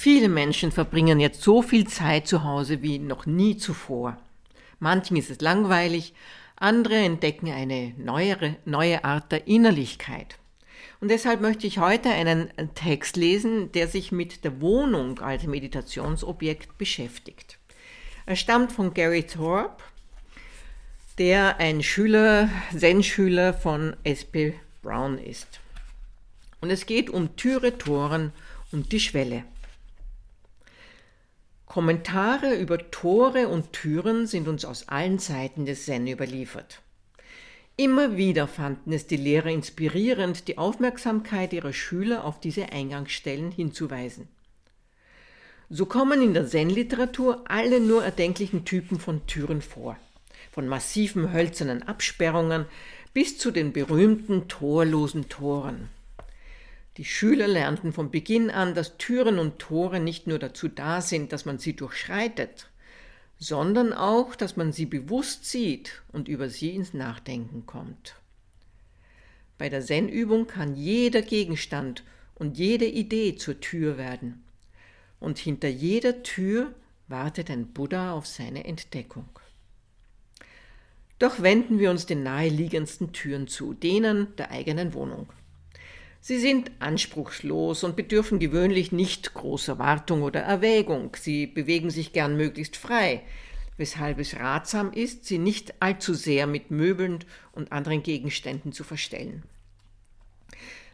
Viele Menschen verbringen jetzt so viel Zeit zu Hause wie noch nie zuvor. Manchen ist es langweilig, andere entdecken eine neuere, neue Art der Innerlichkeit. Und deshalb möchte ich heute einen Text lesen, der sich mit der Wohnung als Meditationsobjekt beschäftigt. Er stammt von Gary Thorpe, der ein Schüler, Zen-Schüler von S.P. Brown ist. Und es geht um Türe, Toren und die Schwelle. Kommentare über Tore und Türen sind uns aus allen Seiten des Zen überliefert. Immer wieder fanden es die Lehrer inspirierend, die Aufmerksamkeit ihrer Schüler auf diese Eingangsstellen hinzuweisen. So kommen in der Zen-Literatur alle nur erdenklichen Typen von Türen vor, von massiven hölzernen Absperrungen bis zu den berühmten torlosen Toren. Die Schüler lernten von Beginn an, dass Türen und Tore nicht nur dazu da sind, dass man sie durchschreitet, sondern auch, dass man sie bewusst sieht und über sie ins Nachdenken kommt. Bei der Zen-Übung kann jeder Gegenstand und jede Idee zur Tür werden. Und hinter jeder Tür wartet ein Buddha auf seine Entdeckung. Doch wenden wir uns den naheliegendsten Türen zu, denen der eigenen Wohnung. Sie sind anspruchslos und bedürfen gewöhnlich nicht großer Wartung oder Erwägung. Sie bewegen sich gern möglichst frei, weshalb es ratsam ist, sie nicht allzu sehr mit Möbeln und anderen Gegenständen zu verstellen.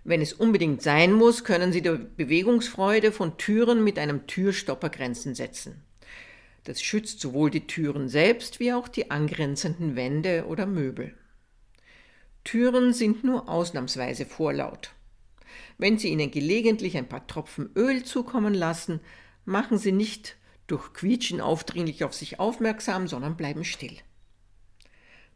Wenn es unbedingt sein muss, können Sie der Bewegungsfreude von Türen mit einem Türstopper Grenzen setzen. Das schützt sowohl die Türen selbst wie auch die angrenzenden Wände oder Möbel. Türen sind nur ausnahmsweise vorlaut. Wenn Sie ihnen gelegentlich ein paar Tropfen Öl zukommen lassen, machen Sie nicht durch Quietschen aufdringlich auf sich aufmerksam, sondern bleiben still.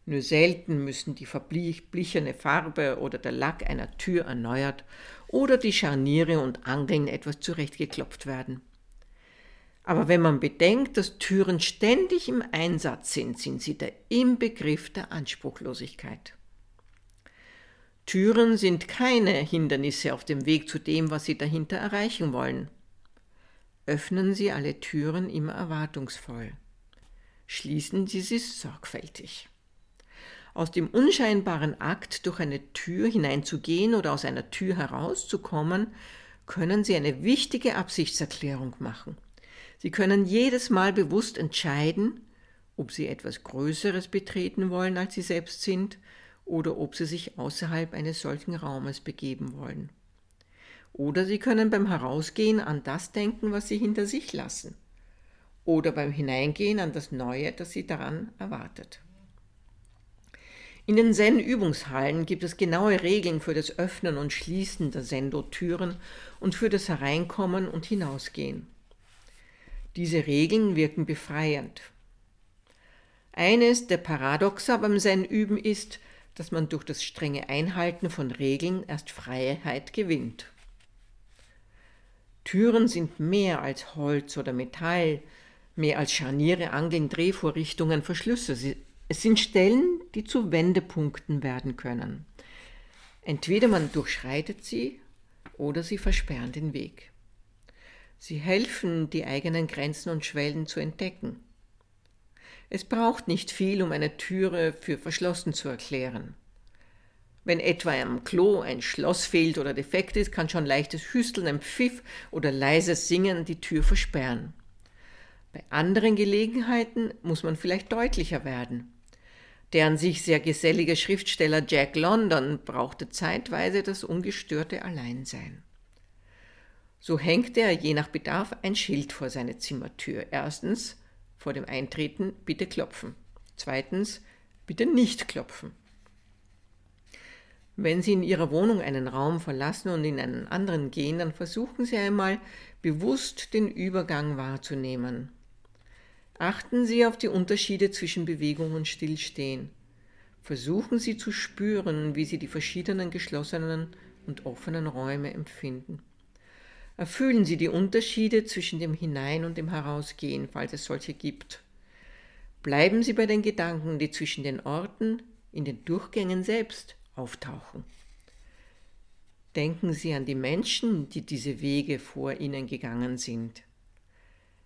Nur selten müssen die verblichene Farbe oder der Lack einer Tür erneuert oder die Scharniere und Angeln etwas zurechtgeklopft werden. Aber wenn man bedenkt, dass Türen ständig im Einsatz sind, sind sie der Inbegriff der Anspruchlosigkeit. Türen sind keine Hindernisse auf dem Weg zu dem, was Sie dahinter erreichen wollen. Öffnen Sie alle Türen immer erwartungsvoll. Schließen Sie sie sorgfältig. Aus dem unscheinbaren Akt, durch eine Tür hineinzugehen oder aus einer Tür herauszukommen, können Sie eine wichtige Absichtserklärung machen. Sie können jedes Mal bewusst entscheiden, ob Sie etwas Größeres betreten wollen, als Sie selbst sind, oder ob sie sich außerhalb eines solchen Raumes begeben wollen. Oder sie können beim Herausgehen an das denken, was sie hinter sich lassen. Oder beim Hineingehen an das Neue, das sie daran erwartet. In den Zen-Übungshallen gibt es genaue Regeln für das Öffnen und Schließen der Sendo-Türen und für das Hereinkommen und Hinausgehen. Diese Regeln wirken befreiend. Eines der Paradoxa beim Zen-Üben ist, dass man durch das strenge Einhalten von Regeln erst Freiheit gewinnt. Türen sind mehr als Holz oder Metall, mehr als Scharniere, Angeln, Drehvorrichtungen, Verschlüsse. Es sind Stellen, die zu Wendepunkten werden können. Entweder man durchschreitet sie oder sie versperren den Weg. Sie helfen, die eigenen Grenzen und Schwellen zu entdecken. Es braucht nicht viel, um eine Türe für verschlossen zu erklären. Wenn etwa am Klo ein Schloss fehlt oder defekt ist, kann schon leichtes Hüsteln, ein Pfiff oder leises Singen die Tür versperren. Bei anderen Gelegenheiten muss man vielleicht deutlicher werden. Der an sich sehr gesellige Schriftsteller Jack London brauchte zeitweise das ungestörte Alleinsein. So hängte er je nach Bedarf ein Schild vor seine Zimmertür. Erstens, vor dem Eintreten bitte klopfen. Zweitens, bitte nicht klopfen. Wenn Sie in Ihrer Wohnung einen Raum verlassen und in einen anderen gehen, dann versuchen Sie einmal bewusst den Übergang wahrzunehmen. Achten Sie auf die Unterschiede zwischen Bewegung und Stillstehen. Versuchen Sie zu spüren, wie Sie die verschiedenen geschlossenen und offenen Räume empfinden. Erfüllen Sie die Unterschiede zwischen dem Hinein- und dem Herausgehen, falls es solche gibt. Bleiben Sie bei den Gedanken, die zwischen den Orten, in den Durchgängen selbst auftauchen. Denken Sie an die Menschen, die diese Wege vor Ihnen gegangen sind.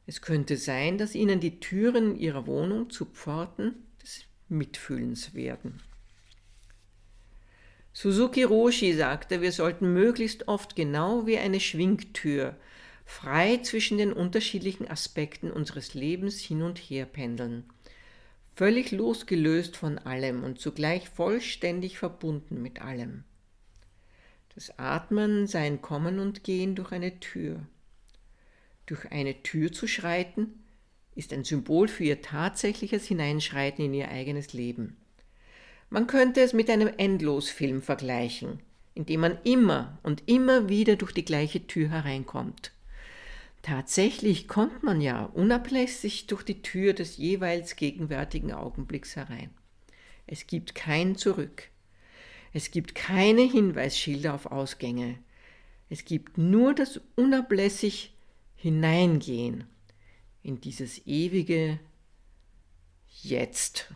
Es könnte sein, dass Ihnen die Türen Ihrer Wohnung zu Pforten des Mitfühlens werden. Suzuki Roshi sagte, wir sollten möglichst oft genau wie eine Schwingtür frei zwischen den unterschiedlichen Aspekten unseres Lebens hin und her pendeln, völlig losgelöst von allem und zugleich vollständig verbunden mit allem. Das Atmen sei ein Kommen und Gehen durch eine Tür. Durch eine Tür zu schreiten, ist ein Symbol für ihr tatsächliches Hineinschreiten in ihr eigenes Leben. Man könnte es mit einem Endlosfilm vergleichen, in dem man immer und immer wieder durch die gleiche Tür hereinkommt. Tatsächlich kommt man ja unablässig durch die Tür des jeweils gegenwärtigen Augenblicks herein. Es gibt kein Zurück. Es gibt keine Hinweisschilder auf Ausgänge. Es gibt nur das unablässig Hineingehen in dieses ewige Jetzt.